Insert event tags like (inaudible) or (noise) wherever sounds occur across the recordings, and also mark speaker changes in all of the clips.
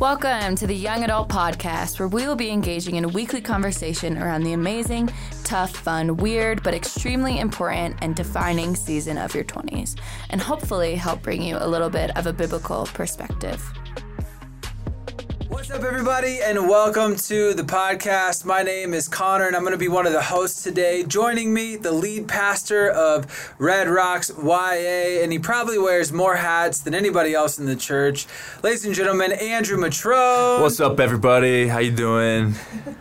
Speaker 1: Welcome to the Young Adult Podcast, where we will be engaging in a weekly conversation around the amazing, tough, fun, weird, but extremely important and defining season of your 20s, and hopefully help bring you a little bit of a biblical perspective.
Speaker 2: What's up, everybody, and welcome to the podcast. My name is Connor, and I'm going to be one of the hosts today. Joining me, the lead pastor of Red Rocks YA, and he probably wears more hats than anybody else in the church. Ladies and gentlemen, Andrew Matrone.
Speaker 3: What's up, everybody? How you doing?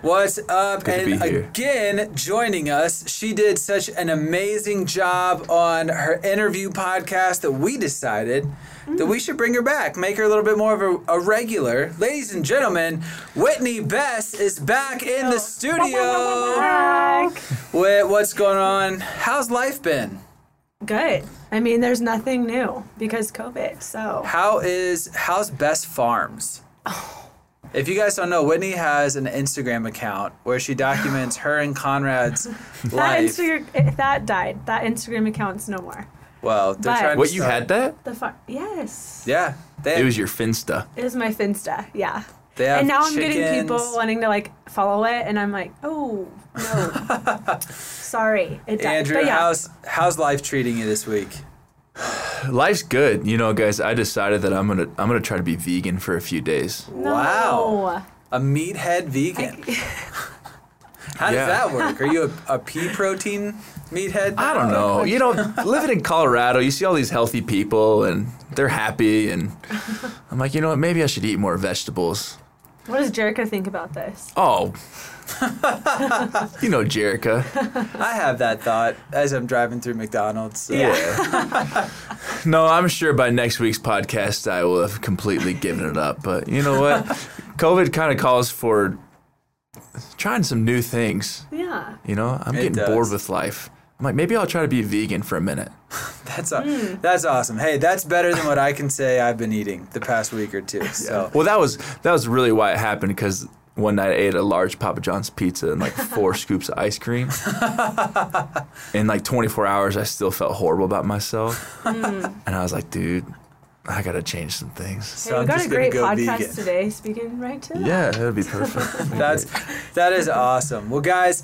Speaker 2: What's up?
Speaker 3: Good to
Speaker 2: and
Speaker 3: be here.
Speaker 2: again, joining us, she did such an amazing job on her interview podcast that we decided that we should bring her back, make her a little bit more of a, a regular. Ladies and gentlemen, Whitney Bess is back in the studio. With what's going on? How's life been?
Speaker 4: Good. I mean, there's nothing new because COVID. So
Speaker 2: How is how's Best Farms? Oh. If you guys don't know, Whitney has an Instagram account where she documents her and Conrad's (laughs)
Speaker 4: that
Speaker 2: life.
Speaker 4: Instagram that died. That Instagram account's no more.
Speaker 2: Well, they're
Speaker 4: But-
Speaker 2: trying to
Speaker 3: What you
Speaker 2: start-
Speaker 3: had that?
Speaker 4: The fu- yes,
Speaker 2: Yeah, they
Speaker 3: It was your Finsta.
Speaker 4: it was my Finsta. Yeah.
Speaker 2: They have
Speaker 4: And now I'm getting people
Speaker 2: chickens.
Speaker 4: wanting to like follow it, and I'm like, oh no, (laughs) sorry, it died.
Speaker 2: Andrew,
Speaker 4: but yeah,
Speaker 2: how's how's life treating you this week? (sighs)
Speaker 3: Life's good, you know, guys. I decided that I'm gonna I'm gonna try to be vegan for a few days.
Speaker 4: no.
Speaker 2: Wow, a meathead vegan. (laughs) How does that work? Are you a, a pea (laughs) protein meathead?
Speaker 3: I don't know. (laughs) You know, living in Colorado, you see all these healthy people and they're happy, and I'm like, you know what? Maybe I should eat more vegetables.
Speaker 4: What does Jerica think about this?
Speaker 3: Oh, you know, Jerica.
Speaker 2: I have that thought as I'm driving through McDonald's. so-
Speaker 3: Yeah. no, I'm sure by next week's podcast I will have completely given it up. But you know what? COVID kind of calls for trying some new things.
Speaker 4: Yeah.
Speaker 3: You know, I'm
Speaker 2: It
Speaker 3: getting
Speaker 2: does.
Speaker 3: bored with life. I'm like, maybe I'll try to be vegan for a minute. (laughs)
Speaker 2: That's a, that's awesome. Hey, that's better than what I can say I've been eating the past week or two. (laughs) So
Speaker 3: Well, that was that was really why it happened because one night I ate a large Papa John's pizza and like four (laughs) scoops of ice cream. In like 24 hours, I still felt horrible about myself, hmm. and I was like, dude, I gotta change some things.
Speaker 2: So
Speaker 4: Hey,
Speaker 2: I'm
Speaker 4: we got
Speaker 2: just
Speaker 4: a great
Speaker 2: go
Speaker 4: podcast
Speaker 2: vegan.
Speaker 4: today. Speaking right to that.
Speaker 3: Yeah, that'd be perfect.
Speaker 2: That's that is awesome. Well, guys,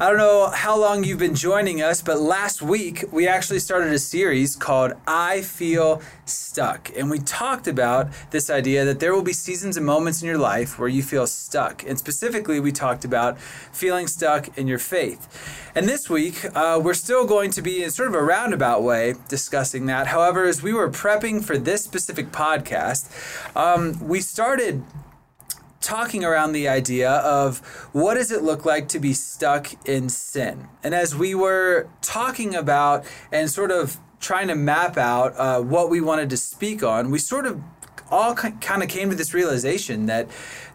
Speaker 2: I don't know how long you've been joining us, but last week we actually started a series called "I Feel Stuck," and we talked about this idea that there will be seasons and moments in your life where you feel stuck, and specifically we talked about feeling stuck in your faith. And this week uh, we're still going to be in sort of a roundabout way discussing that. However, as we were prepping for this specific podcast, um, we started talking around the idea of what does it look like to be stuck in sin. And as we were talking about and sort of trying to map out uh, what we wanted to speak on, we sort of all kind of came to this realization that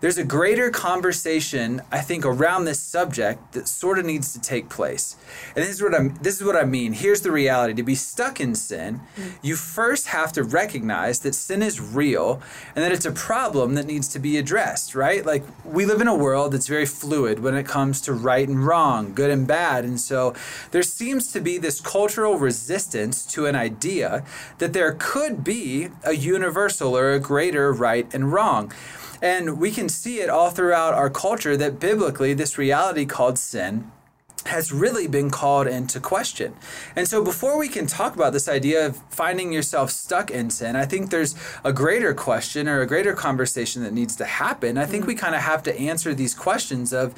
Speaker 2: there's a greater conversation I think around this subject that sort of needs to take place. And this is what I'm this is what I mean. Here's the reality. To be stuck in sin, mm. you first have to recognize that sin is real and that it's a problem that needs to be addressed, right? Like we live in a world that's very fluid when it comes to right and wrong, good and bad. And so there seems to be this cultural resistance to an idea that there could be a universal or a greater right and wrong. And we can see it all throughout our culture that biblically, this reality called sin has really been called into question. And so, before we can talk about this idea of finding yourself stuck in sin, I think there's a greater question or a greater conversation that needs to happen. I think mm-hmm. we kind of have to answer these questions of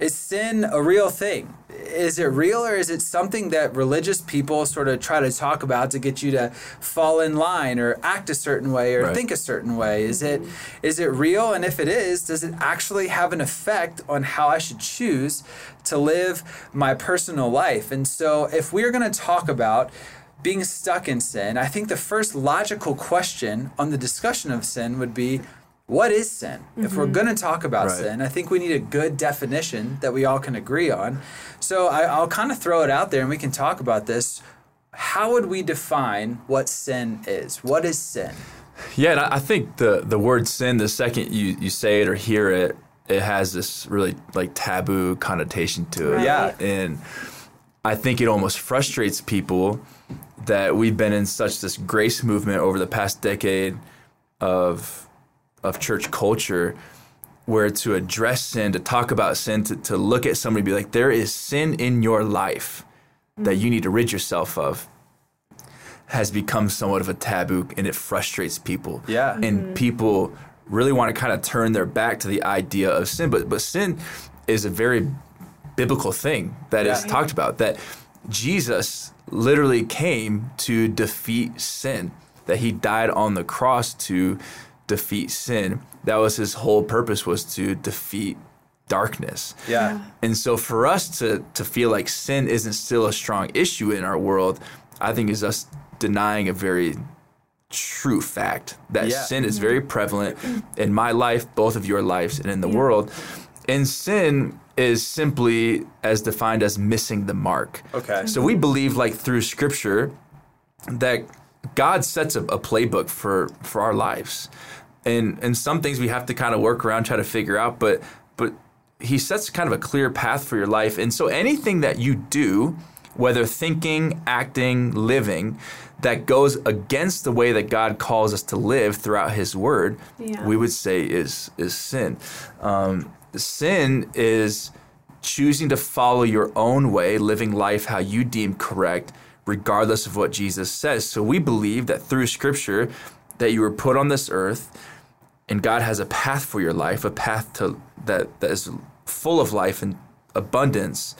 Speaker 2: is sin a real thing? Is it real or is it something that religious people sort of try to talk about to get you to fall in line or act a certain way or
Speaker 3: Right.
Speaker 2: think a certain way? Is it is it real and if it is, does it actually have an effect on how I should choose to live my personal life? And so if we're going to talk about being stuck in sin, I think the first logical question on the discussion of sin would be what is sin? If we're mm-hmm. going to talk about
Speaker 3: Right.
Speaker 2: sin, I think we need a good definition that we all can agree on. So I, I'll kind of throw it out there and we can talk about this. How would we define what sin is? What is sin?
Speaker 3: Yeah, and I I think the the word sin, the second you, you say it or hear it, it has this really like taboo connotation to it.
Speaker 4: Right.
Speaker 2: Yeah.
Speaker 3: And I think it almost frustrates people that we've been in such this grace movement over the past decade of of church culture where to address sin, to talk about sin, to, to look at somebody and be like, there is sin in your life that you need to rid yourself of has become somewhat of a taboo and it frustrates people.
Speaker 2: Yeah.
Speaker 3: And mm-hmm. people really want to kind of turn their back to the idea of sin. But but sin is a very biblical thing that is
Speaker 2: Yeah.
Speaker 3: talked about. That Jesus literally came to defeat sin. That he died on the cross to defeat sin. That was his whole purpose was to defeat darkness.
Speaker 2: Yeah.
Speaker 3: And so for us to to feel like sin isn't still a strong issue in our world, I think is us denying a very true fact that
Speaker 2: Yeah.
Speaker 3: sin is mm-hmm. very prevalent in my life, both of your lives, and in the world. And sin is simply as defined as missing the mark.
Speaker 2: Okay.
Speaker 3: So we believe like through scripture that God sets a, a playbook for for our lives. And and some things we have to kind of work around, try to figure out, but but he sets kind of a clear path for your life. And so anything that you do, whether thinking, acting, living, that goes against the way that God calls us to live throughout his word,
Speaker 4: Yeah.
Speaker 3: we would say is is sin. Um, sin is choosing to follow your own way, living life how you deem correct, regardless of what Jesus says. So we believe that through Scripture, that you were put on this earth, and God has a path for your life, a path to that that is full of life and abundance.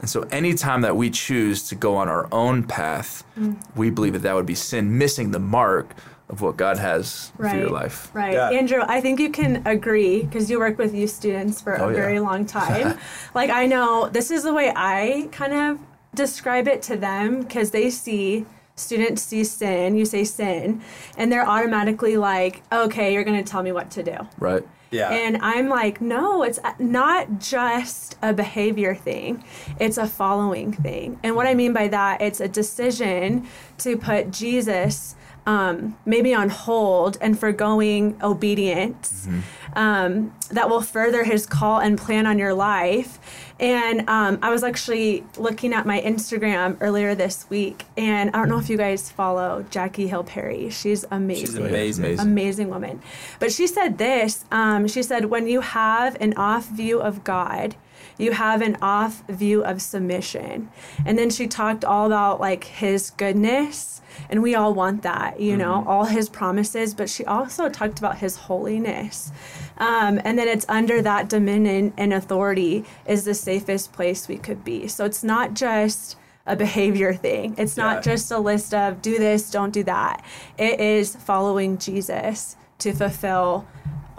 Speaker 3: And so, anytime that we choose to go on our own path, mm. we believe that that would be sin, missing the mark of what God has for your life.
Speaker 4: Right.
Speaker 2: Yeah.
Speaker 4: Andrew, I think you can agree because you work with youth students for
Speaker 3: Oh,
Speaker 4: a
Speaker 3: yeah.
Speaker 4: very long (laughs) time. like, I know this is the way I kind of describe it to them because they see students see sin, you say sin, and they're automatically like, okay, you're going to tell me what to do.
Speaker 3: Right?
Speaker 2: Yeah.
Speaker 4: And I'm like, no, it's not just a behavior thing, it's a following thing. And what I mean by that, it's a decision to put Jesus um, maybe on hold and forgoing obedience um, that will further his call and plan on your life. And um, I was actually looking at my Instagram earlier this week, and I don't know if you guys follow Jackie Hill Perry. She's amazing
Speaker 2: She's amazing.
Speaker 3: Amazing.
Speaker 4: amazing woman. But she said this um, she said, when you have an off view of God, you have an off view of submission. And then she talked all about like his goodness. And we all want that, you know, all his promises. But she also talked about his holiness. Um, and then it's under that dominion and authority is the safest place we could be. So it's not just a behavior thing. It's
Speaker 2: Yeah.
Speaker 4: not just a list of do this, don't do that. It is following Jesus to fulfill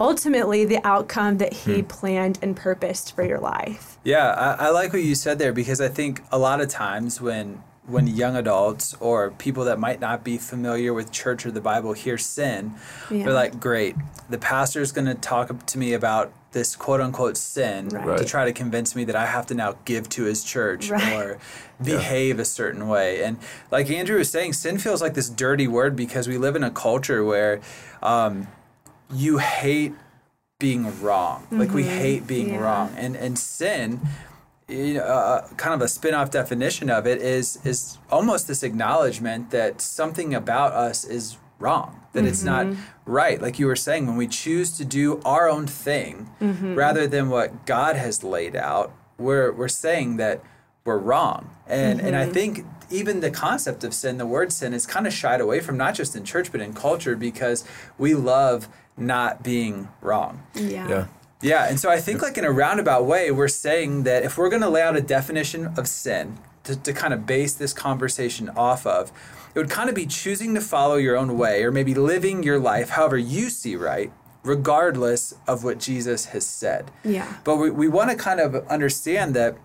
Speaker 4: ultimately the outcome that he planned and purposed for your life.
Speaker 2: Yeah, I, I like what you said there because I think a lot of times when when young adults or people that might not be familiar with church or the Bible hear sin,
Speaker 4: Yeah.
Speaker 2: they're like, "Great, the pastor is going to talk to me about this quote unquote sin
Speaker 4: Right.
Speaker 2: to try to convince me that I have to now give to his church
Speaker 4: Right.
Speaker 2: or (laughs) behave a certain way." And like Andrew was saying, sin feels like this dirty word because we live in a culture where um, you hate being wrong. Like we hate being
Speaker 4: Mm-hmm. Yeah.
Speaker 2: wrong, and and sin, you know, uh, kind of a spin-off definition of it is is almost this acknowledgement that something about us is wrong, that it's not
Speaker 4: Mm-hmm.
Speaker 2: right. Like you were saying, when we choose to do our own thing
Speaker 4: Mm-hmm.
Speaker 2: rather than what God has laid out, we're we're saying that we're wrong. And and
Speaker 4: Mm-hmm.
Speaker 2: I think even the concept of sin, the word sin, is kind of shied away from not just in church but in culture because we love not being wrong.
Speaker 4: Yeah.
Speaker 3: Yeah.
Speaker 2: Yeah, and so I think like in a roundabout way, we're saying that if we're going to lay out a definition of sin to, to kind of base this conversation off of, it would kind of be choosing to follow your own way or maybe living your life however you see right, regardless of what Jesus has said.
Speaker 4: Yeah.
Speaker 2: But we, we want to kind of understand that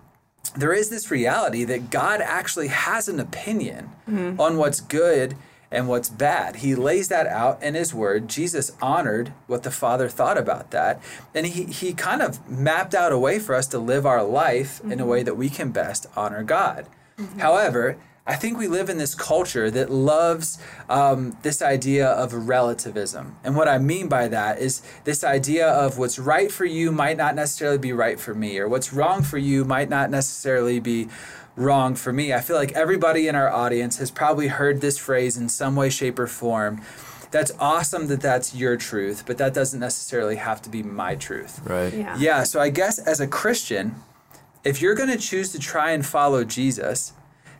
Speaker 2: there is this reality that God actually has an opinion mm-hmm. on what's good and what's bad. He lays that out in his word. Jesus honored what the Father thought about that. And he, he kind of mapped out a way for us to live our life in a way that we can best honor God. However, I think we live in this culture that loves um, this idea of relativism. And what I mean by that is this idea of what's right for you might not necessarily be right for me, or what's wrong for you might not necessarily be wrong for me. I feel like everybody in our audience has probably heard this phrase in some way, shape, or form. that's awesome that that's your truth, but that doesn't necessarily have to be my truth.
Speaker 3: Right.
Speaker 4: Yeah.
Speaker 2: Yeah, so I guess as a Christian, if you're going to choose to try and follow Jesus,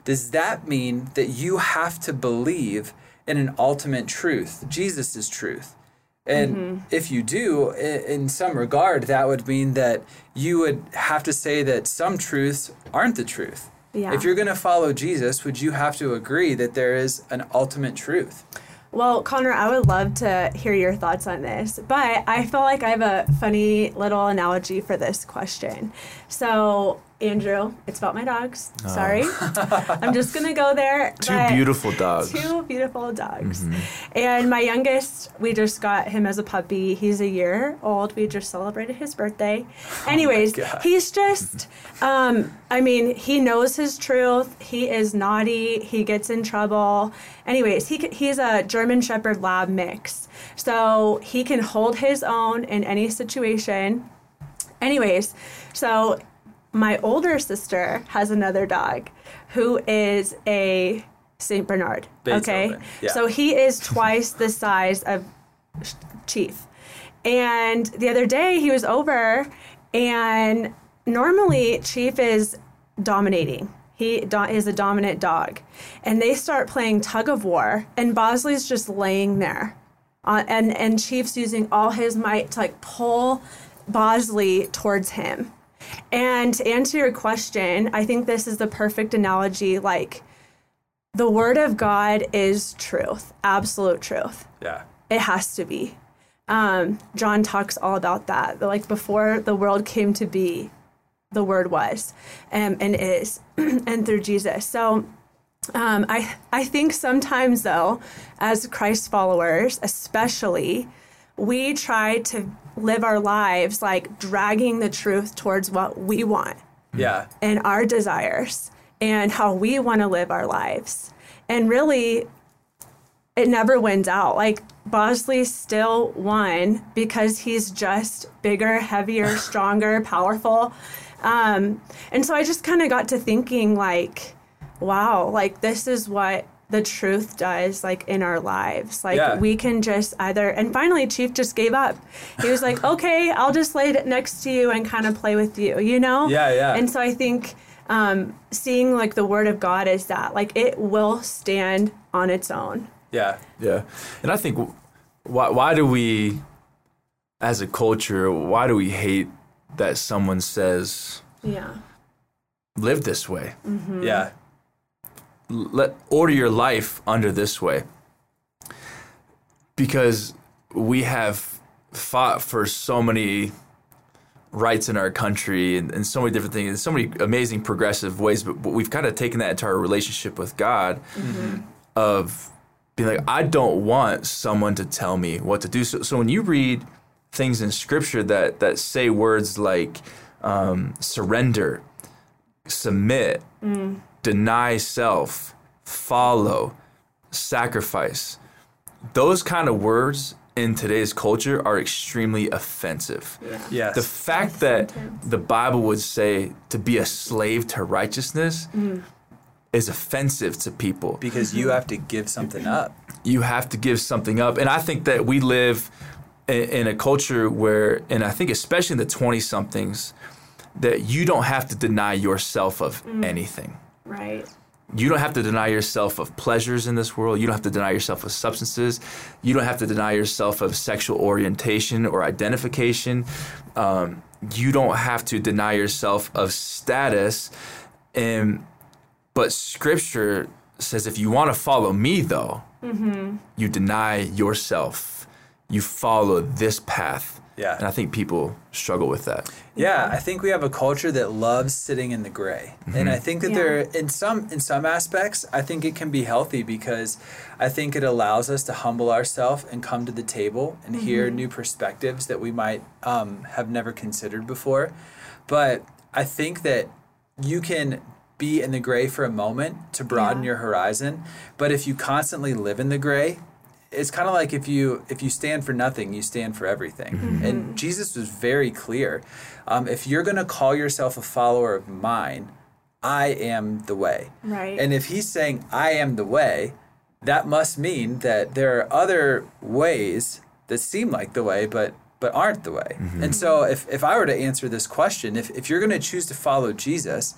Speaker 2: does that mean that you have to believe in an ultimate truth, Jesus' truth? And mm-hmm. if you do, in some regard, that would mean that you would have to say that some truths aren't the truth.
Speaker 4: Yeah.
Speaker 2: If you're going to follow Jesus, would you have to agree that there is an ultimate truth?
Speaker 4: Well, Connor, I would love to hear your thoughts on this, but I feel like I have a funny little analogy for this question. So, Andrew, it's about my dogs. Sorry. (laughs) I'm just going to go there.
Speaker 3: Two beautiful dogs.
Speaker 4: Two beautiful dogs. And my youngest, we just got him as a puppy. He's a year old. We just celebrated his birthday. (laughs) Anyways,
Speaker 2: God.
Speaker 4: he's just, um, I mean, he knows his truth. He is naughty. He gets in trouble. Anyways, he, he's a German Shepherd Lab mix. So he can hold his own in any situation. Anyways, so my older sister has another dog who is a Saint Bernard. okay,
Speaker 2: yeah.
Speaker 4: so he is twice the size of Chief. And the other day he was over, and normally Chief is dominating. He do- is a dominant dog, and they start playing tug of war, and Bosley's just laying there, uh, and and Chief's using all his might to like pull Bosley towards him. And to answer your question, I think this is the perfect analogy. Like, the word of God is truth, absolute truth.
Speaker 2: Yeah.
Speaker 4: It has to be. Um, John talks all about that. Like, before the world came to be, the word was um, and is, (clears throat) and through Jesus. So, um, I I think sometimes though, as Christ followers, especially, we try to live our lives like dragging the truth towards what we want
Speaker 2: Yeah.
Speaker 4: and our desires and how we want to live our lives. And really, it never wins out. Like Bosley still won because he's just bigger, heavier, (laughs) stronger, powerful. Um, and so I just kind of got to thinking, like, wow, like this is what the truth does, like in our lives. Like
Speaker 2: Yeah.
Speaker 4: we can just either. And finally, Chief just gave up. He was like, (laughs) okay, I'll just lay it next to you and kind of play with you, you know?
Speaker 2: Yeah, yeah.
Speaker 4: And so I think um, seeing like the word of God is that like it will stand on its own.
Speaker 2: Yeah.
Speaker 3: Yeah, and I think why why do we, as a culture, why do we hate that someone says
Speaker 4: Yeah.
Speaker 3: live this way?
Speaker 2: Yeah.
Speaker 3: Let order your life under this way. Because we have fought for so many rights in our country and, and so many different things, and so many amazing progressive ways, but, but we've kind of taken that into our relationship with God of being like, I don't want someone to tell me what to do. So, so when you read things in scripture that, that say words like um, surrender, submit, deny self, follow, sacrifice, those kind of words in today's culture are extremely offensive.
Speaker 4: Yeah.
Speaker 2: Yes.
Speaker 3: The fact that the Bible would say to be a slave to righteousness mm-hmm. is offensive to people.
Speaker 2: because you have to give something up.
Speaker 3: You have to give something up. And I think that we live in, in a culture where, and I think especially in the 20 somethings, that you don't have to deny yourself of mm-hmm. anything.
Speaker 4: Right.
Speaker 3: You don't have to deny yourself of pleasures in this world. You don't have to deny yourself of substances. You don't have to deny yourself of sexual orientation or identification. Um, you don't have to deny yourself of status. And but Scripture says if you want to follow me, though, you deny yourself. You follow this path.
Speaker 2: Yeah.
Speaker 3: And I think people struggle with that.
Speaker 2: Yeah, I think we have a culture that loves sitting in the gray, and I think that
Speaker 4: Yeah.
Speaker 2: there, in some in some aspects, I think it can be healthy because I think it allows us to humble ourselves and come to the table and hear new perspectives that we might um, have never considered before. But I think that you can be in the gray for a moment to broaden
Speaker 4: Yeah.
Speaker 2: your horizon, but if you constantly live in the gray, it's kind of like if you if you stand for nothing you stand for everything and jesus was very clear um, if you're going to call yourself a follower of mine i am the way
Speaker 4: Right.
Speaker 2: and if he's saying i am the way that must mean that there are other ways that seem like the way, but but aren't the way. And so if, if I were to answer this question, if, if you're going to choose to follow Jesus,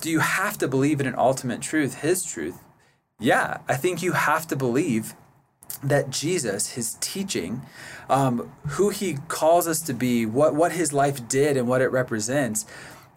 Speaker 2: do you have to believe in an ultimate truth, his truth? Yeah, I think you have to believe that Jesus, his teaching, um, who he calls us to be, what, what his life did and what it represents,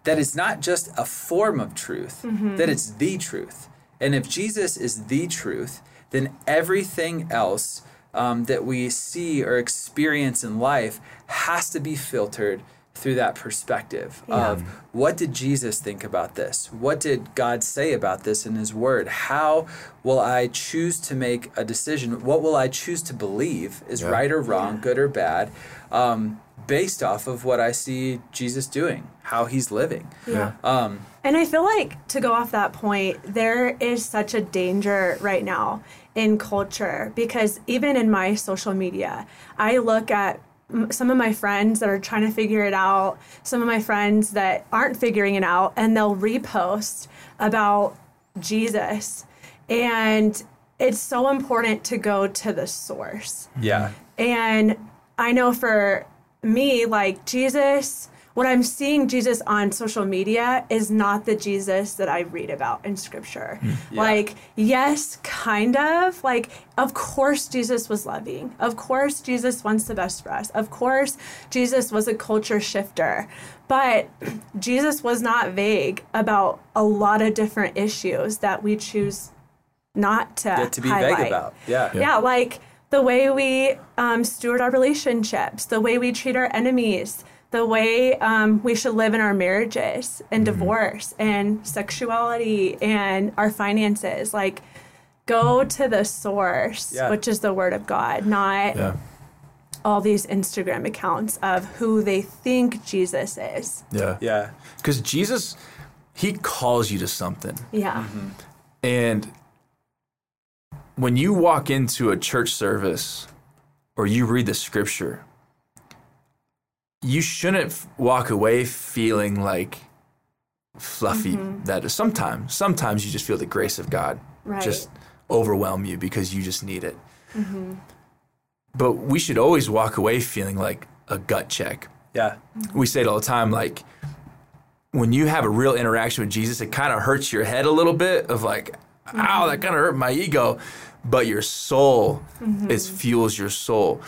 Speaker 2: that it's not just a form of truth, that it's the truth. And if Jesus is the truth, then everything else um, that we see or experience in life has to be filtered through that perspective
Speaker 4: Yeah.
Speaker 2: of what did Jesus think about this? What did God say about this in His Word? How will I choose to make a decision? What will I choose to believe is
Speaker 3: Yeah.
Speaker 2: right or wrong, good or bad, um, based off of what I see Jesus doing, how He's living?
Speaker 4: Yeah.
Speaker 2: Um,
Speaker 4: And I feel like to go off that point, there is such a danger right now in culture because even in my social media, I look at m- some of my friends that are trying to figure it out, some of my friends that aren't figuring it out, and they'll repost about Jesus. And it's so important to go to the source.
Speaker 2: yeah.
Speaker 4: And I know for me, like Jesus, what I'm seeing Jesus on social media is not the Jesus that I read about in scripture. (laughs)
Speaker 2: Yeah.
Speaker 4: Like, yes, kind of. Like, of course, Jesus was loving. Of course, Jesus wants the best for us. Of course, Jesus was a culture shifter. But (clears throat) Jesus was not vague about a lot of different issues that we choose not to,
Speaker 2: Get to be
Speaker 4: highlight.
Speaker 2: vague about. Yeah.
Speaker 4: Yeah, like the way we um, steward our relationships, the way we treat our enemies, the way um, we should live in our marriages and divorce and sexuality and our finances. Like, go to the source,
Speaker 2: Yeah.
Speaker 4: which is the Word of God, not
Speaker 3: Yeah.
Speaker 4: all these Instagram accounts of who they think Jesus is.
Speaker 3: Yeah.
Speaker 2: Yeah.
Speaker 3: Because Jesus, he calls you to something.
Speaker 4: Yeah.
Speaker 3: And when you walk into a church service or you read the scripture, you shouldn't f- walk away feeling like fluffy. Mm-hmm. That is sometimes, sometimes you just feel the grace of God
Speaker 4: Right.
Speaker 3: just overwhelm you because you just need it. Mm-hmm. But we should always walk away feeling like a gut check
Speaker 2: Yeah. Mm-hmm.
Speaker 3: we say it all the time like when you have a real interaction with jesus it kind of hurts your head a little bit of like ow that kind of hurt my ego but your soul it fuels your soul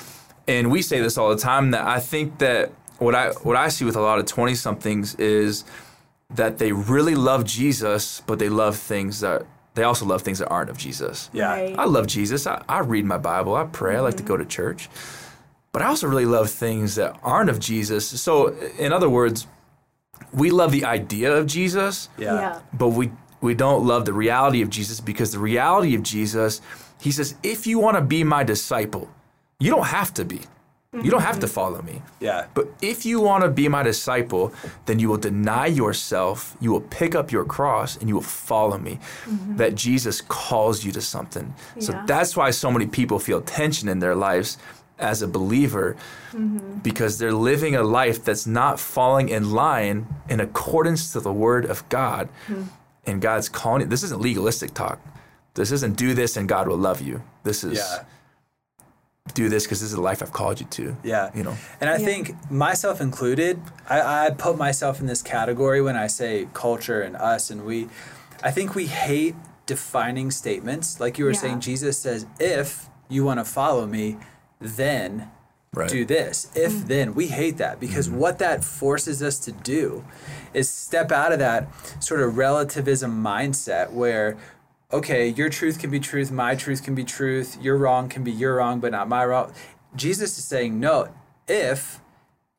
Speaker 3: and we say this all the time that i think that what i what i see with a lot of 20 somethings is that they really love jesus but they love things that they also love things that aren't of jesus
Speaker 2: Yeah.
Speaker 4: Right.
Speaker 3: I love Jesus. I, I read my Bible. I pray. I like to go mm-hmm. to church. But I also really love things that aren't of Jesus. So, in other words, we love the idea of Jesus,
Speaker 2: Yeah.
Speaker 3: but we, we don't love the reality of Jesus because the reality of Jesus, he says, if you want to be my disciple, you don't have to be. You don't have to mm-hmm. follow me.
Speaker 2: Yeah.
Speaker 3: But if you want to be my disciple, then you will deny yourself, you will pick up your cross, and you will follow me. Mm-hmm. That Jesus calls you to something. So that's why so many people feel tension in their lives as a believer mm-hmm. because they're living a life that's not falling in line in accordance to the word of God. And God's calling it. This isn't legalistic talk. This isn't do this and God will love you. This is
Speaker 2: Yeah.
Speaker 3: Do this because this is the life I've called you to.
Speaker 2: Yeah.
Speaker 3: You know.
Speaker 2: And I
Speaker 4: Yeah.
Speaker 2: think myself included, I, I put myself in this category when I say culture and us and we. I think we hate defining statements. Like you were
Speaker 4: Yeah.
Speaker 2: saying, Jesus says, if you want to follow me, then
Speaker 3: Right.
Speaker 2: do this. If mm. then, we hate that because mm-hmm. what that forces us to do is step out of that sort of relativism mindset where, okay, your truth can be truth, my truth can be truth, your wrong can be your wrong, but not my wrong. Jesus is saying, no, if,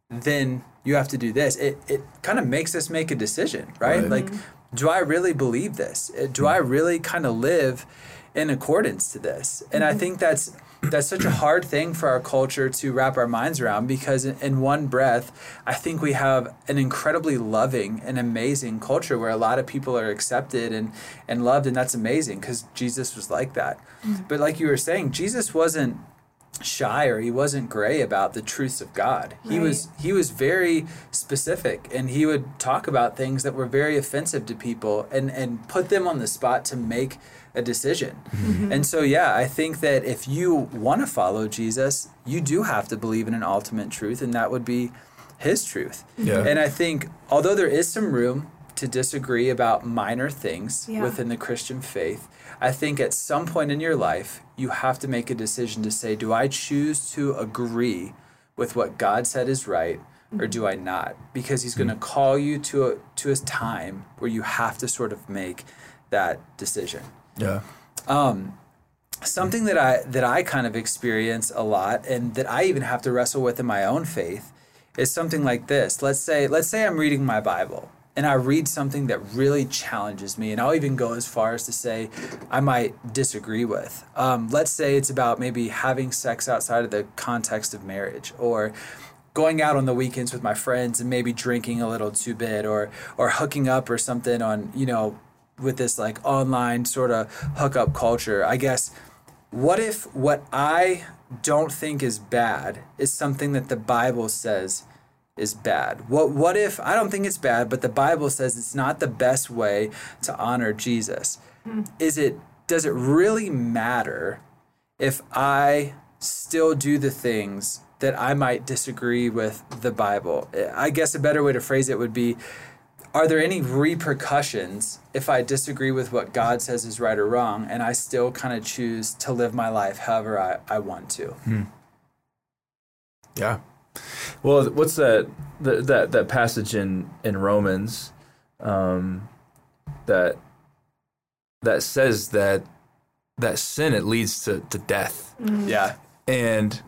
Speaker 2: then you have to do this. It, it kind of makes us make a decision, right?
Speaker 3: Right.
Speaker 2: Like, do I really believe this? Do mm-hmm. I really kind of live in accordance to this? And I mm-hmm. think that's that's such a hard thing for our culture to wrap our minds around because in, one breath, I think we have an incredibly loving and amazing culture where a lot of people are accepted and and loved, and that's amazing because Jesus was like that. Mm. But like you were saying, Jesus wasn't shy or he wasn't gray about the truths of God. He was he was very specific and he would talk about things that were very offensive to people and and put them on the spot to make a decision. Mm-hmm. And so yeah, I think that if you want to follow Jesus, you do have to believe in an ultimate truth and that would be his truth.
Speaker 3: Yeah.
Speaker 2: And I think although there is some room to disagree about minor things
Speaker 4: Yeah.
Speaker 2: within the Christian faith, I think at some point in your life, you have to make a decision to say, do I choose to agree with what God said is right or mm-hmm. do I not? Because he's mm-hmm. going to call you to a, to a time where you have to sort of make that decision
Speaker 3: Yeah.
Speaker 2: something that I that I kind of experience a lot and that I even have to wrestle with in my own faith is something like this. Let's say let's say I'm reading my Bible and I read something that really challenges me and I'll even go as far as to say I might disagree with. Um, let's say it's about maybe having sex outside of the context of marriage or going out on the weekends with my friends and maybe drinking a little too bit or or hooking up or something on you know with this like online sort of hookup culture i guess what if what i don't think is bad is something that the bible says is bad? What what if i don't think it's bad but the bible says it's not the best way to honor jesus. Hmm. Is it does it really matter if I still do the things that I might disagree with the Bible. I guess a better way to phrase it would be Are there any repercussions if I disagree with what God says is right or wrong and I still kind of choose to live my life however I, I want to?
Speaker 3: Yeah. Well, what's that that that, that passage in in Romans um, that that says that that sin it leads to, to death
Speaker 2: Yeah.
Speaker 3: and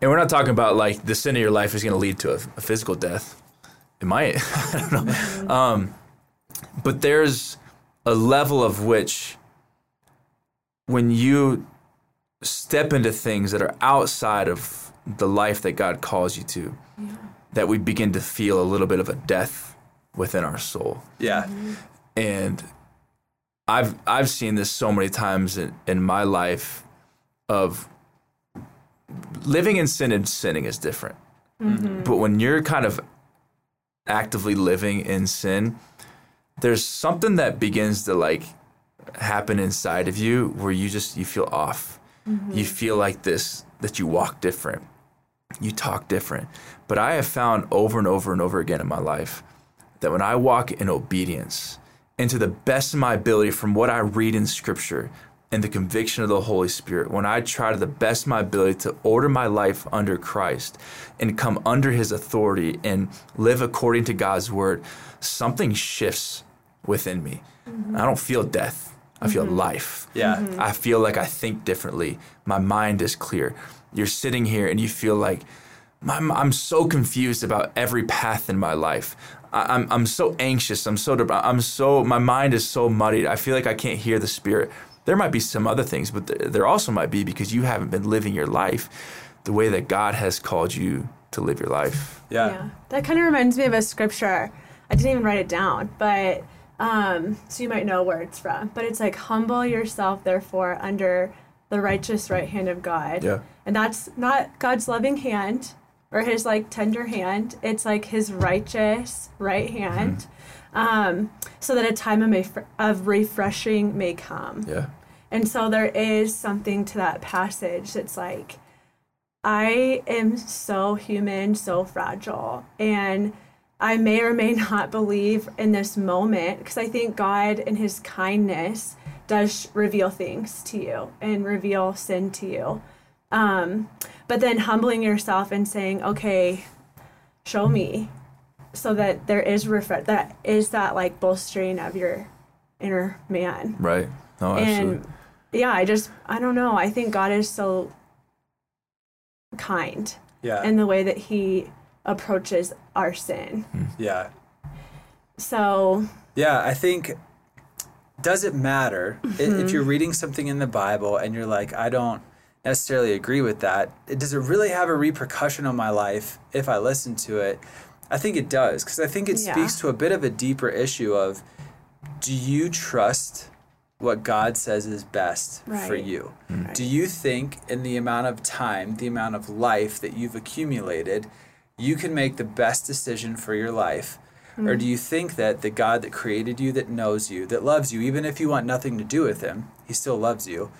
Speaker 3: and we're not talking about like the sin of your life is going to lead to a, a physical death. It might, (laughs) I don't know. Um, but there's a level of which when you step into things that are outside of the life that God calls you to, that we begin to feel a little bit of a death within our soul.
Speaker 2: Yeah.
Speaker 3: And I've I've seen this so many times in, in my life of living in sin and sinning is different. But when you're kind of actively living in sin, there's something that begins to like happen inside of you where you just you feel off. Mm-hmm. You feel like this that you walk different. You talk different. But I have found over and over and over again in my life that when I walk in obedience into the best of my ability from what I read in scripture and the conviction of the Holy Spirit, when I try to the best of my ability to order my life under Christ and come under his authority and live according to God's word, something shifts within me. Mm-hmm. I don't feel death. I feel mm-hmm. life.
Speaker 2: Yeah. Mm-hmm.
Speaker 3: I feel like I think differently. My mind is clear. You're sitting here and you feel like I'm, I'm so confused about every path in my life. I, I'm, I'm so anxious. I'm so, I'm so, my mind is so muddied. I feel like I can't hear the Spirit. There might be some other things, but th- there also might be because you haven't been living your life the way that God has called you to live your life.
Speaker 2: Yeah.
Speaker 4: That kind of reminds me of a scripture. I didn't even write it down, but um, so you might know where it's from. But it's like, humble yourself, therefore, under the righteous right hand of God.
Speaker 3: Yeah.
Speaker 4: And that's not God's loving hand or his like tender hand. It's like his righteous right hand. Um, so that a time of, ma- of refreshing may come.
Speaker 3: Yeah.
Speaker 4: And so there is something to that passage that's like, I am so human, so fragile. And I may or may (laughs) not believe in this moment because I think God, in His kindness, does reveal things to you and reveal sin to you. Um, but then humbling yourself and saying, okay, show me so that there is refresh that is that like bolstering of your inner man
Speaker 3: Right. No, absolutely.
Speaker 4: and yeah i just i don't know i think god is so kind
Speaker 2: Yeah.
Speaker 4: in the way that he approaches our sin
Speaker 2: yeah.
Speaker 4: so
Speaker 2: Yeah, I think does it matter
Speaker 4: Mm-hmm.
Speaker 2: if you're reading something in the Bible and you're like, I don't necessarily agree with that. Does it really have a repercussion on my life if I listen to it? I think it does because I think it
Speaker 4: Yeah.
Speaker 2: speaks to a bit of a deeper issue of do you trust what God says is best for you. Mm-hmm.
Speaker 4: Right.
Speaker 2: Do you think, in the amount of time, the amount of life that you've accumulated, you can make the best decision for your life? Or mm-hmm. do you think that the God that created you, that knows you, that loves you, even if you want nothing to do with him, he still loves you?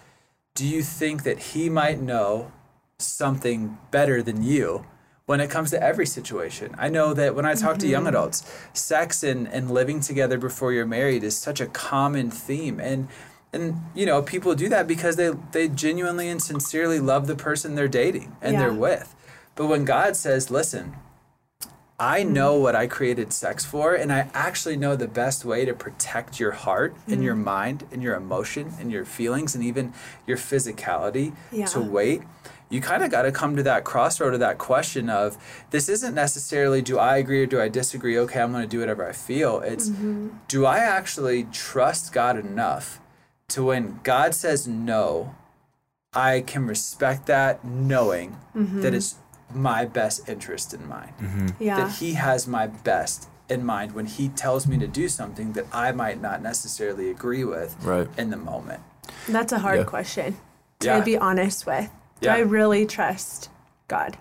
Speaker 2: Do you think that he might know something better than you when it comes to every situation? I know that when I talk to young mm-hmm. adults, sex and, and living together before you're married is such a common theme. And and you know, people do that because they they genuinely and sincerely love the person they're dating and they're with. But when God says, listen, I mm-hmm. know what I created sex for, and I actually know the best way to protect your heart and your mm-hmm. mind and your emotion and your feelings and even your physicality
Speaker 4: Yeah.
Speaker 2: to wait. You kind of got to come to that crossroad of that question of this isn't necessarily do I agree or do I disagree? Okay, I'm going to do whatever I feel. It's mm-hmm. do I actually trust God enough to when God says no, I can respect that knowing mm-hmm. that it's my best interest in mind mm-hmm.
Speaker 4: Yeah.
Speaker 2: that he has my best in mind when he tells me to do something that I might not necessarily agree with
Speaker 3: Right.
Speaker 2: in the moment.
Speaker 4: That's a hard
Speaker 3: Yeah.
Speaker 4: question to
Speaker 2: Yeah.
Speaker 4: be honest with. Do
Speaker 2: Yeah.
Speaker 4: I really trust God?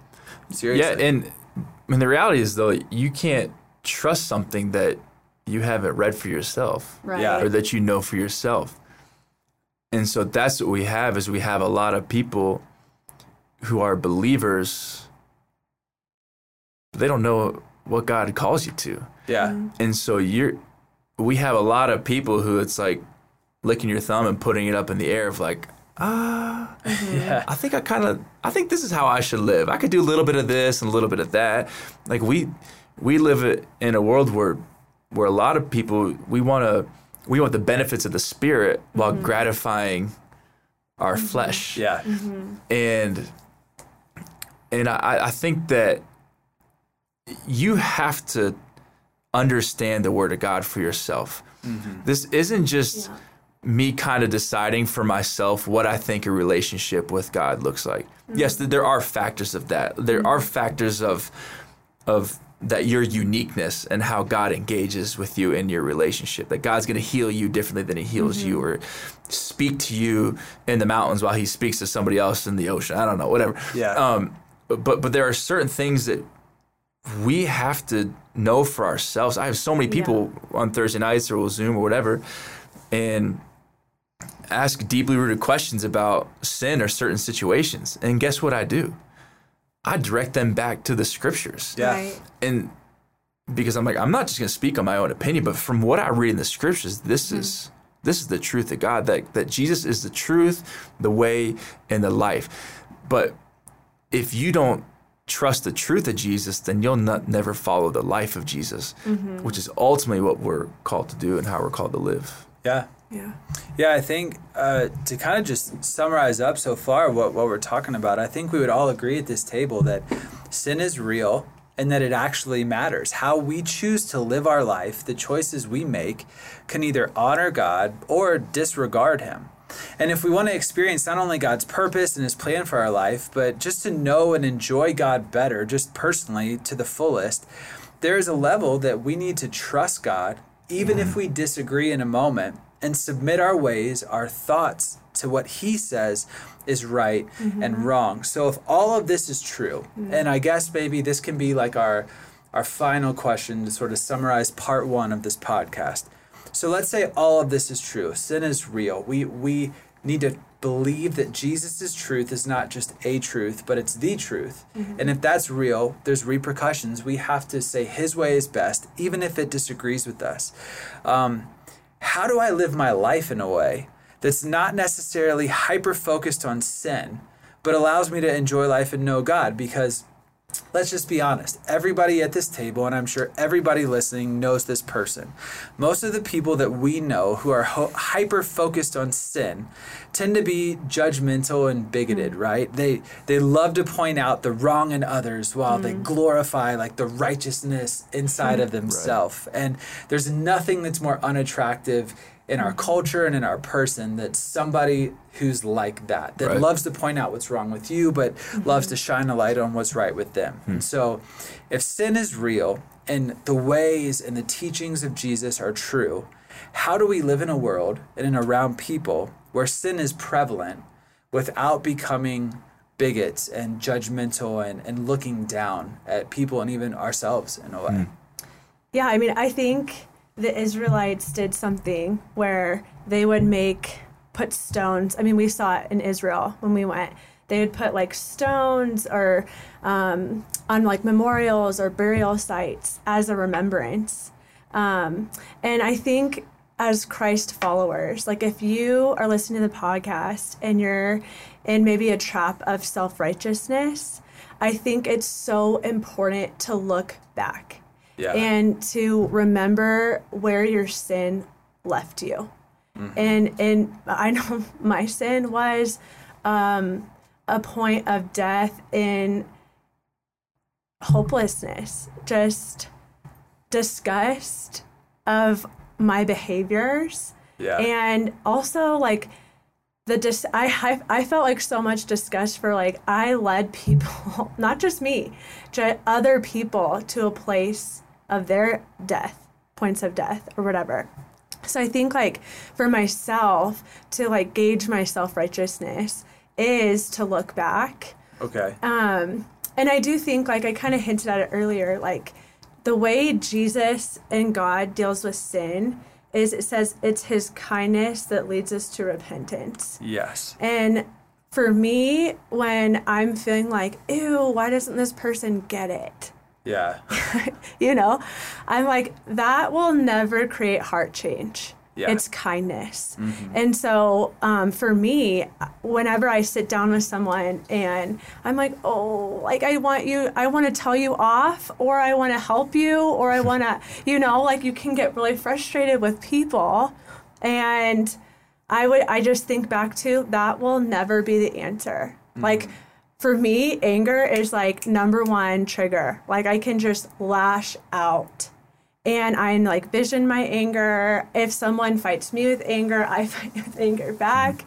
Speaker 2: Seriously.
Speaker 3: Yeah, and I mean the reality is though you can't trust something that you haven't read for yourself
Speaker 4: Right.
Speaker 2: Yeah.
Speaker 3: or that you know for yourself. And so that's what we have is we have a lot of people who are believers but they don't know what God calls you to.
Speaker 2: yeah. Mm-hmm.
Speaker 3: And so you're we have a lot of people who it's like licking your thumb and putting it up in the air of like, ah,
Speaker 2: Yeah.
Speaker 3: I think I kind of I think this is how I should live. I could do a little bit of this and a little bit of that. Like we we live it- in a world where where a lot of people we want to we want the benefits of the spirit while mm-hmm. gratifying our mm-hmm. flesh
Speaker 2: Yeah.
Speaker 3: and and I, I think that you have to understand the word of God for yourself. This isn't just
Speaker 4: Yeah.
Speaker 3: Me kind of deciding for myself what I think a relationship with God looks like. Yes, mm. there are factors of that. There are mm. factors of of that your uniqueness and how God engages with you in your relationship. That God's going to heal you differently than He heals you, mm-hmm. or speak to you in the mountains while He speaks to somebody else in the ocean. I don't know, whatever.
Speaker 2: Yeah.
Speaker 3: Um, but but there are certain things that we have to know for ourselves. I have so many people on Thursday nights or we'll Zoom or whatever, and ask deeply rooted questions about sin or certain situations. And guess what I do? I direct them back to the scriptures
Speaker 2: Yeah.
Speaker 4: Right.
Speaker 3: and because I'm like I'm not just going to speak on my own opinion, but from what I read in the scriptures, this hmm. is this is the truth of God that that Jesus is the truth, the way, and the life. But if you don't trust the truth of Jesus, then you'll not never follow the life of Jesus, mm-hmm. which is ultimately what we're called to do and how we're called to live.
Speaker 2: Yeah.
Speaker 4: Yeah.
Speaker 2: Yeah, I think uh, to kind of just summarize up so far what, what we're talking about, I think we would all agree at this table that sin is real and that it actually matters. How we choose to live our life, the choices we make, can either honor God or disregard Him. And if we want to experience not only God's purpose and His plan for our life, but just to know and enjoy God better, just personally to the fullest, there is a level that we need to trust God, even if we disagree in a moment, and submit our ways, our thoughts to what He says is right and mm-hmm. wrong. So if all of this is true, mm-hmm. and I guess maybe this can be like our our final question to sort of summarize part one of this podcast. So let's say all of this is true. Sin is real. We we need to believe that Jesus' truth is not just a truth, but it's the truth. Mm-hmm. And if that's real, there's repercussions. We have to say his way is best, even if it disagrees with us. Um, how do I live my life in a way that's not necessarily hyper focused on sin, but allows me to enjoy life and know God? Because let's just be honest. Everybody at this table, and I'm sure everybody listening knows this person. Most of the people that we know who are ho- hyper focused on sin tend to be judgmental and bigoted, hmm. right? They they love to point out the wrong in others while they hmm. glorify like the righteousness inside hmm. of themselves. And there's nothing that's more unattractive in our culture and in our person that somebody who's like that that
Speaker 3: Right.
Speaker 2: loves to point out what's wrong with you but mm-hmm. loves to shine a light on what's right with them and so if sin is real and the ways and the teachings of Jesus are true, how do we live in a world and in around people where sin is prevalent without becoming bigots and judgmental and, and looking down at people and even ourselves in a way? Hmm.
Speaker 4: Yeah, I mean, I think the Israelites did something where they would make put stones. I mean, we saw it in Israel when we went. They would put like stones or um, on like memorials or burial sites as a remembrance. Um, and I think as Christ followers, like if you are listening to the podcast and you're in maybe a trap of self righteousness, I think it's so important to look back
Speaker 2: Yeah.
Speaker 4: and to remember where your sin left you. And and I know (laughs) my sin was um, a point of death in hopelessness, just disgust of my behaviors,
Speaker 2: yeah.
Speaker 4: and also like the dis- I, I I felt like so much disgust for like I led people, (laughs) not just me, to other people to a place of their death, points of death or whatever. So I think like for myself to like gauge my self righteousness is to look back.
Speaker 2: okay.
Speaker 4: Um, and I do think like I kind of hinted at it earlier, like the way Jesus and God deals with sin is it says it's his kindness that leads us to repentance.
Speaker 2: yes.
Speaker 4: And for me, when I'm feeling like, ew, why doesn't this person get it?
Speaker 2: Yeah. (laughs)
Speaker 4: You know, I'm like, that will never create heart change.
Speaker 2: Yeah.
Speaker 4: It's kindness. And so um, for me, whenever I sit down with someone and I'm like, oh, like I want you, I want to tell you off, or I want to help you, or I want to, (laughs) you know, like you can get really frustrated with people. And I would, I just think back to that will never be the answer. Like, for me, anger is like number one trigger. Like I can just lash out. And I like vision my anger. If someone fights me with anger, I (laughs) fight with anger back.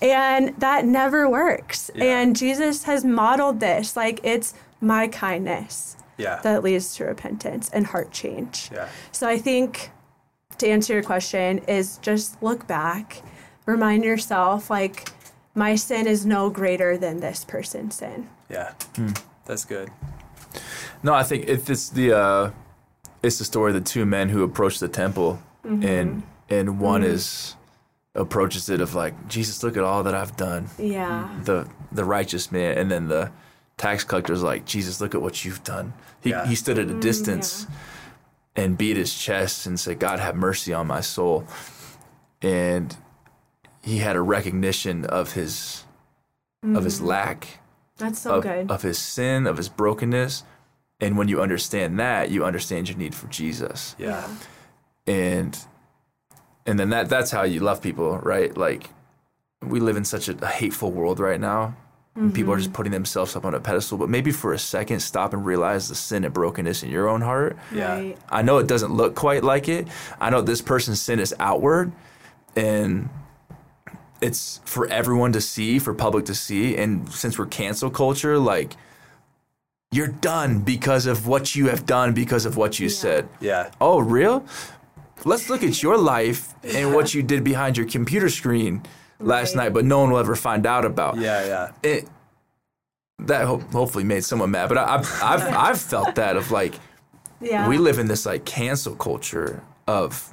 Speaker 4: And that never works.
Speaker 2: Yeah.
Speaker 4: And Jesus has modeled this. Like it's my kindness
Speaker 2: Yeah.
Speaker 4: that leads to repentance and heart change.
Speaker 2: yeah.
Speaker 4: So I think to answer your question is just look back, remind yourself like my sin is no greater than this person's sin.
Speaker 2: Yeah. Hmm. That's good.
Speaker 3: No, I think if it's the uh, it's the story of the two men who approach the temple, mm-hmm. and and one mm-hmm. is approaches it of like Jesus, look at all that I've done,
Speaker 4: Yeah.
Speaker 3: the the righteous man, and then the tax collector is like Jesus, look at what you've done. He
Speaker 2: Yeah.
Speaker 3: he stood at a mm, distance and beat his chest and said, God, have mercy on my soul, and he had a recognition of his of his mm. lack
Speaker 4: That's so
Speaker 3: of,
Speaker 4: good.
Speaker 3: of his sin, of his brokenness. And when you understand that, you understand your need for Jesus.
Speaker 2: Yeah.
Speaker 3: And and then that that's how you love people, right? Like we live in such a, a hateful world right now. and People are just mm-hmm. putting themselves up on a pedestal, but maybe for a second stop and realize the sin and brokenness in your own heart.
Speaker 2: Yeah.
Speaker 4: Right.
Speaker 3: I know it doesn't look quite like it. I know this person's sin is outward and it's for everyone to see, for public to see. And since we're cancel culture, like you're done because of what you have done, because of what you said.
Speaker 2: Yeah.
Speaker 3: Oh, real? Let's look at your life and what you did behind your computer screen last
Speaker 4: Right.
Speaker 3: night, but no one will ever find out about
Speaker 2: Yeah. Yeah.
Speaker 3: it that ho- hopefully made someone mad but I, I've, I've, (laughs) I've felt that of like
Speaker 4: Yeah.
Speaker 3: we live in this like cancel culture of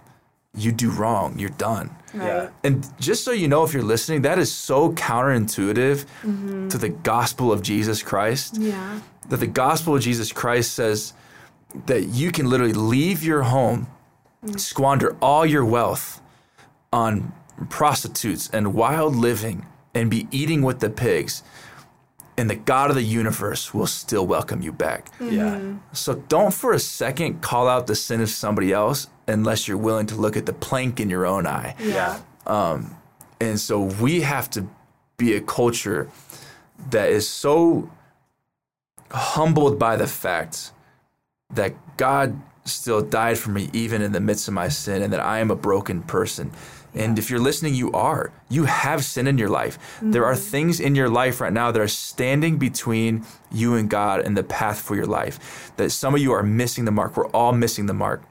Speaker 3: you do wrong you're done
Speaker 4: Right.
Speaker 3: and just so you know if you're listening that is so counterintuitive mm-hmm. to the gospel of jesus christ.
Speaker 4: Yeah.
Speaker 3: that the gospel of jesus christ says that you can literally leave your home mm. squander all your wealth on prostitutes and wild living and be eating with the pigs and the god of the universe will still welcome you back
Speaker 2: Yeah. Mm-hmm.
Speaker 3: so don't for a second call out the sin of somebody else unless you're willing to look at the plank in your own eye
Speaker 2: Yeah.
Speaker 3: Um, and so we have to be a culture that is so humbled by the fact that God still died for me even in the midst of my sin and that I am a broken person. And if you're listening, you are. You have sin in your life. There are mm-hmm. things in your life right now that are standing between you and God and the path for your life. That some of you are missing the mark. We're all missing the mark.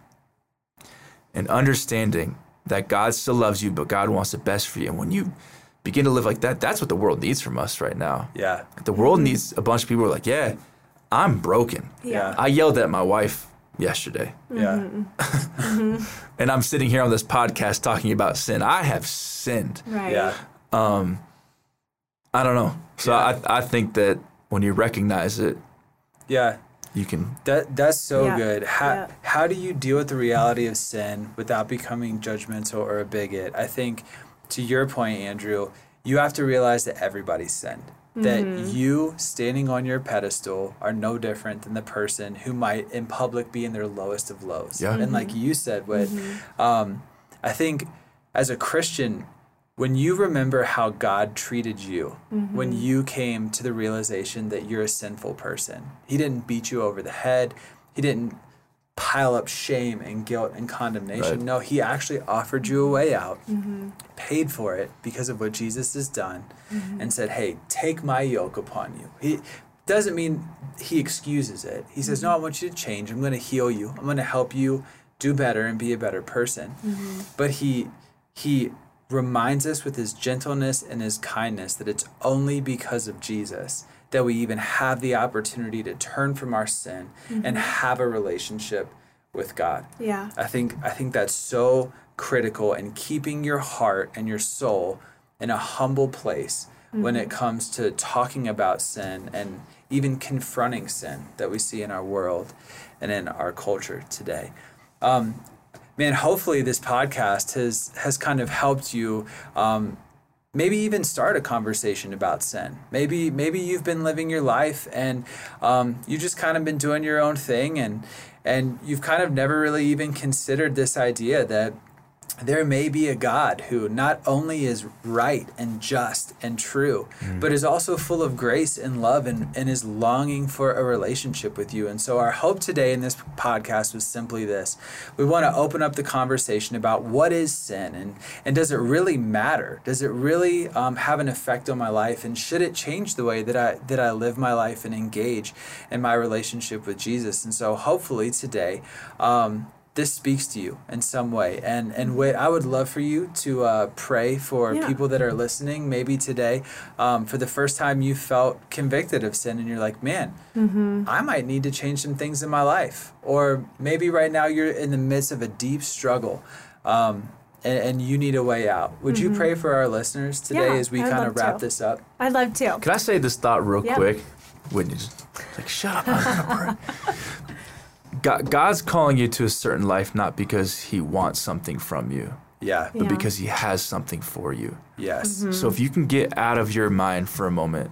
Speaker 3: And understanding that God still loves you, but God wants the best for you. And when you begin to live like that, that's what the world needs from us right now.
Speaker 2: Yeah.
Speaker 3: The world mm-hmm. needs a bunch of people who are like, yeah, I'm broken.
Speaker 2: Yeah.
Speaker 3: I yelled at my wife yesterday.
Speaker 2: Yeah. Mm-hmm. (laughs)
Speaker 3: And I'm sitting here on this podcast talking about sin. I have sinned.
Speaker 4: Right.
Speaker 2: Yeah.
Speaker 3: Um, I don't know. So
Speaker 2: Yeah.
Speaker 3: I, I think that when you recognize it,
Speaker 2: Yeah.
Speaker 3: you can.
Speaker 2: That that's so
Speaker 4: Yeah.
Speaker 2: good. How
Speaker 4: Yeah.
Speaker 2: how do you deal with the reality of sin without becoming judgmental or a bigot? I think to your point, Andrew, you have to realize that everybody's sinned. That
Speaker 4: Mm-hmm.
Speaker 2: you standing on your pedestal are no different than the person who might in public be in their lowest of lows.
Speaker 3: Yeah.
Speaker 2: And like you said, what um, I think as a Christian, when you remember how God treated you, when you came to the realization that you're a sinful person, He didn't beat you over the head, He didn't pile up shame and guilt and condemnation.
Speaker 3: Right.
Speaker 2: No, He actually offered you a way out, mm-hmm. paid for it because of what Jesus has done, mm-hmm. and said, Hey, take my yoke upon you. He doesn't mean He excuses it. He says, No, I want you to change. I'm going to heal you, I'm going to help you do better and be a better person. Mm-hmm. But He, He, reminds us with his gentleness and his kindness that it's only because of Jesus that we even have the opportunity to turn from our sin and have a relationship with God.
Speaker 4: Yeah.
Speaker 2: I think I think that's so critical in keeping your heart and your soul in a humble place when it comes to talking about sin and even confronting sin that we see in our world and in our culture today. Um, man, hopefully this podcast has has kind of helped you um, maybe even start a conversation about sin. Maybe maybe you've been living your life and um, you've just kind of been doing your own thing and and you've kind of never really even considered this idea that there may be a God who not only is right and just and true, but is also full of grace and love and, and is longing for a relationship with you. And so, our hope today in this podcast was simply this we want to open up the conversation about what is sin and, and does it really matter? Does it really um, have an effect on my life? And should it change the way that I, that I live my life and engage in my relationship with Jesus? And so, hopefully, today, um, this speaks to you in some way. And and wait, I would love for you to uh, pray for
Speaker 4: Yeah.
Speaker 2: people that are listening. Maybe today, um, for the first time, you felt convicted of sin, and you're like, man, I might need to change some things in my life. Or maybe right now you're in the midst of a deep struggle. Um, and, and you need a way out. Would you pray for our listeners today
Speaker 4: Yeah,
Speaker 2: as we kind of wrap
Speaker 4: to.
Speaker 2: this up?
Speaker 4: I'd love to.
Speaker 3: Can I say this thought real
Speaker 4: Yeah.
Speaker 3: quick? Whitney just like, shut up. (laughs) I'm gonna pray. God, God's calling you to a certain life not because He wants something from you,
Speaker 2: Yeah.
Speaker 3: but
Speaker 4: Yeah.
Speaker 3: because He has something for you.
Speaker 2: Yes. Mm-hmm.
Speaker 3: So if you can get out of your mind for a moment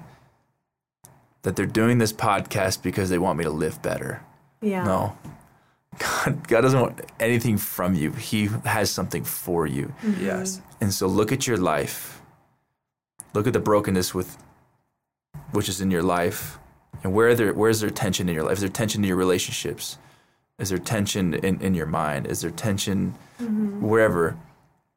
Speaker 3: that they're doing this podcast because they want me to live better.
Speaker 4: Yeah.
Speaker 3: No. God, God doesn't want anything from you. He has something for you. Mm-hmm.
Speaker 2: Yes.
Speaker 3: And so look at your life. Look at the brokenness with which is in your life. And where there where's there tension in your life? Is there tension in your relationships? Is there tension in, in your mind? Is there tension mm-hmm. wherever?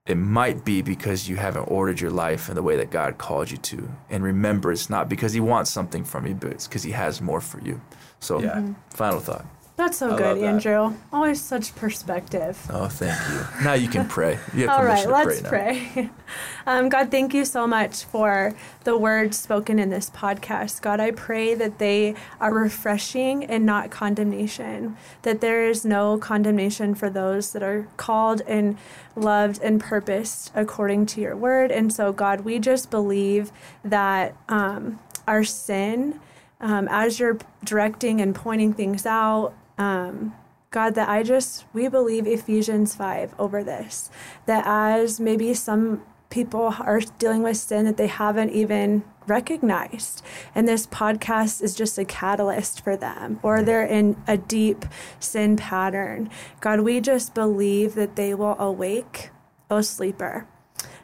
Speaker 3: It might be because you haven't ordered your life in the way that God called you to. And remember, it's not because He wants something from you, but it's because He has more for you. So,
Speaker 2: Yeah. Mm-hmm.
Speaker 3: final thought.
Speaker 4: That's so
Speaker 2: I
Speaker 4: good,
Speaker 2: that.
Speaker 4: Andrew. Always such perspective.
Speaker 3: Oh, thank you. Now you can (laughs) pray. You have
Speaker 4: All right, let's
Speaker 3: pray.
Speaker 4: pray. (laughs) um, God, thank you so much for the words spoken in this podcast. God, I pray that they are refreshing and not condemnation, that there is no condemnation for those that are called and loved and purposed according to your word. And so, God, we just believe that um, our sin, um, as you're directing and pointing things out, um, God, that I just, we believe Ephesians 5 over this. That as maybe some people are dealing with sin that they haven't even recognized, and this podcast is just a catalyst for them, or they're in a deep sin pattern. God, we just believe that they will awake, O sleeper,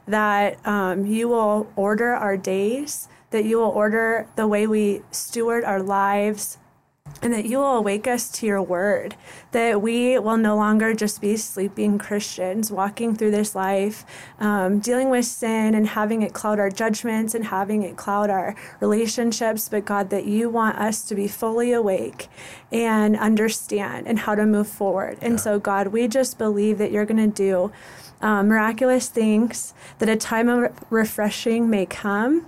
Speaker 4: that um, you will order our days, that you will order the way we steward our lives, and that you will awake us to your word, that we will no longer just be sleeping Christians walking through this life, um, dealing with sin and having it cloud our judgments and having it cloud our relationships, but God, that you want us to be fully awake and understand and how to move forward. And so, God, we just believe that you're going to do um, miraculous things, that a time of refreshing may come,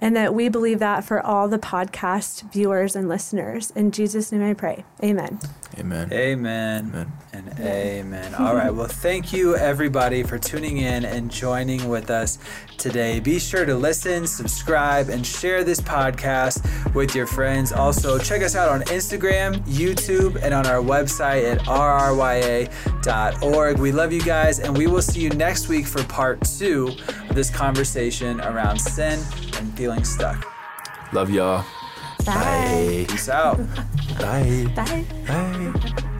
Speaker 4: and that we believe that for all the podcast viewers and listeners. In Jesus' name I pray. Amen.
Speaker 3: Amen.
Speaker 2: Amen.
Speaker 3: Amen.
Speaker 2: And amen. All right. Well, thank you everybody for tuning in and joining with us today. Be sure to listen, subscribe, and share this podcast with your friends. Also, check us out on Instagram, YouTube, and on our website at rrya.org. We love you guys, and we will see you next week for part two of this conversation around sin and feeling stuck.
Speaker 3: Love y'all.
Speaker 4: Bye.
Speaker 2: Peace out.
Speaker 3: Bye.
Speaker 4: Bye.
Speaker 3: Bye.